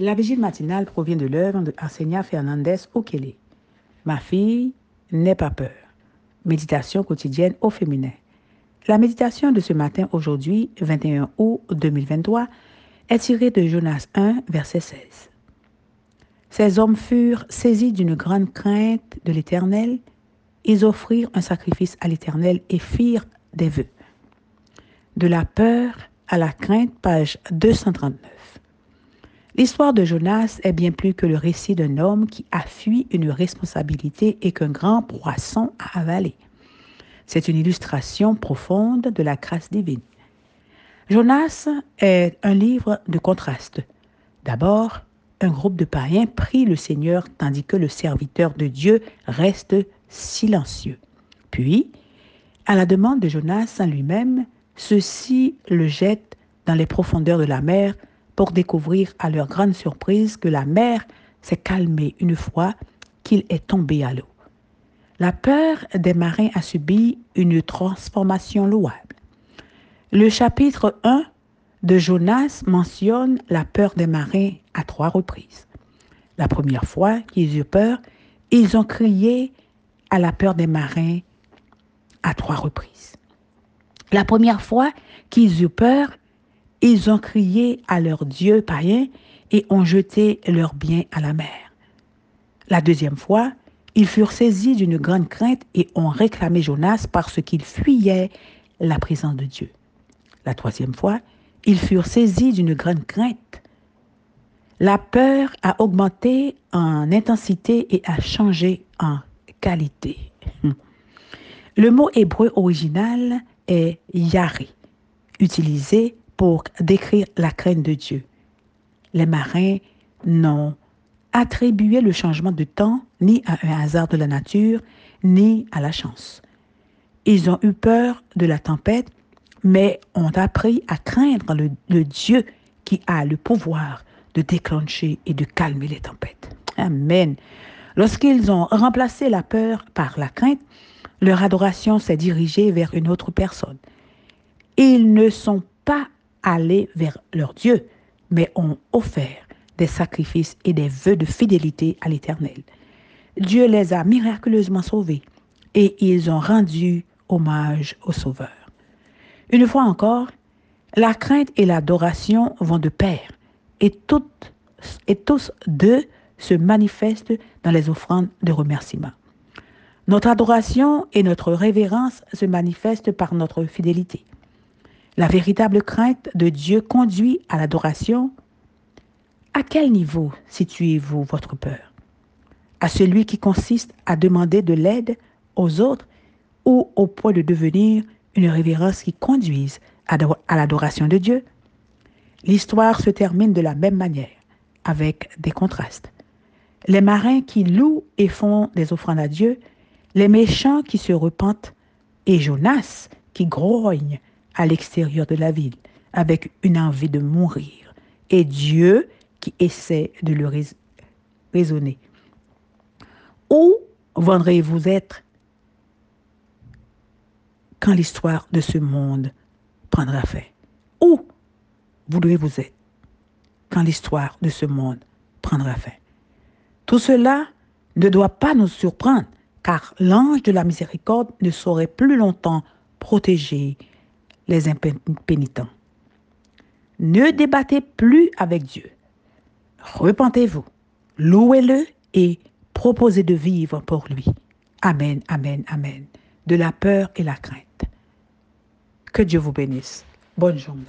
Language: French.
La vigile matinale provient de l'œuvre de Arsenia Fernandez Okele. Ma fille, n'aie pas peur. Méditation quotidienne au féminin. La méditation de ce matin, aujourd'hui, 21 août 2023, est tirée de Jonas 1, verset 16. Ces hommes furent saisis d'une grande crainte de l'Éternel. Ils offrirent un sacrifice à l'Éternel et firent des vœux. De la peur à la crainte, page 239. L'histoire de Jonas est bien plus que le récit d'un homme qui a fui une responsabilité et qu'un grand poisson a avalé. C'est une illustration profonde de la grâce divine. Jonas est un livre de contraste. D'abord, un groupe de païens prie le Seigneur tandis que le serviteur de Dieu reste silencieux. Puis, à la demande de Jonas lui-même, ceux-ci le jettent dans les profondeurs de la mer pour découvrir à leur grande surprise que la mer s'est calmée une fois qu'il est tombé à l'eau. La peur des marins a subi une transformation louable. Le chapitre 1 de Jonas mentionne la peur des marins à trois reprises. La première fois qu'ils eurent peur, ils ont crié à la peur des marins à trois reprises. La première fois qu'ils eurent peur, ils ont crié à leur Dieu païen et ont jeté leurs biens à la mer. La deuxième fois, ils furent saisis d'une grande crainte et ont réclamé Jonas parce qu'il fuyait la présence de Dieu. La troisième fois, ils furent saisis d'une grande crainte. La peur a augmenté en intensité et a changé en qualité. Le mot hébreu original est yari, utilisé pour décrire la crainte de Dieu. Les marins n'ont attribué le changement de temps ni à un hasard de la nature, ni à la chance. Ils ont eu peur de la tempête, mais ont appris à craindre le, Dieu qui a le pouvoir de déclencher et de calmer les tempêtes. Amen. Lorsqu'ils ont remplacé la peur par la crainte, leur adoration s'est dirigée vers une autre personne. Ils ne sont pas aller vers leur Dieu, mais ont offert des sacrifices et des vœux de fidélité à l'Éternel. Dieu les a miraculeusement sauvés et ils ont rendu hommage au Sauveur. Une fois encore, la crainte et l'adoration vont de pair et, toutes, et tous deux se manifestent dans les offrandes de remerciement. Notre adoration et notre révérence se manifestent par notre fidélité. La véritable crainte de Dieu conduit à l'adoration. À quel niveau situez-vous votre peur? À celui qui consiste à demander de l'aide aux autres ou au point de devenir une révérence qui conduise à l'adoration de Dieu? L'histoire se termine de la même manière, avec des contrastes. Les marins qui louent et font des offrandes à Dieu, les méchants qui se repentent, et Jonas qui grogne à l'extérieur de la ville avec une envie de mourir. Et Dieu qui essaie de le raisonner. Où voudrez-vous être quand l'histoire de ce monde prendra fin? Où voudrez-vous être quand l'histoire de ce monde prendra fin? Tout cela ne doit pas nous surprendre car l'ange de la miséricorde ne saurait plus longtemps protéger les impénitents. Ne débattez plus avec Dieu. Repentez-vous, louez-le et proposez de vivre pour lui. Amen, amen, amen. De la peur et la crainte. Que Dieu vous bénisse. Bonne journée.